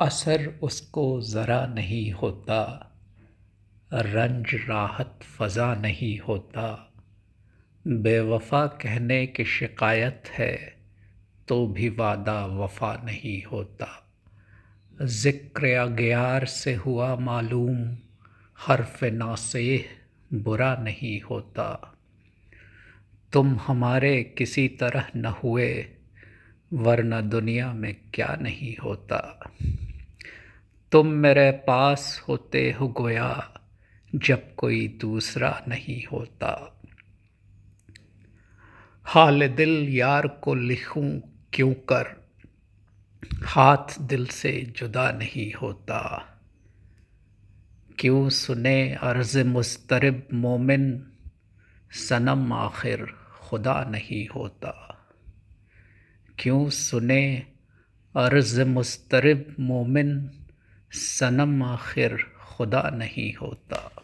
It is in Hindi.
असर उसको ज़रा नहीं होता। रंज राहत फ़ज़ा नहीं होता। बेवफा कहने की शिकायत है तो भी वादा वफा नहीं होता। ज़िक्र अगयार से हुआ मालूम, हर्फ नासेह बुरा नहीं होता। तुम हमारे किसी तरह न हुए, वरना दुनिया में क्या नहीं होता। तुम मेरे पास होते हो गोया, जब कोई दूसरा नहीं होता। हाल दिल यार को लिखूं क्यों कर, हाथ दिल से जुदा नहीं होता। क्यों सुने अर्ज़ मुस्तरब मोमिन, सनम आखिर खुदा नहीं होता। क्यों सुने अर्ज़ मुस्तरब मोमिन सनम आखिर खुदा नहीं होता।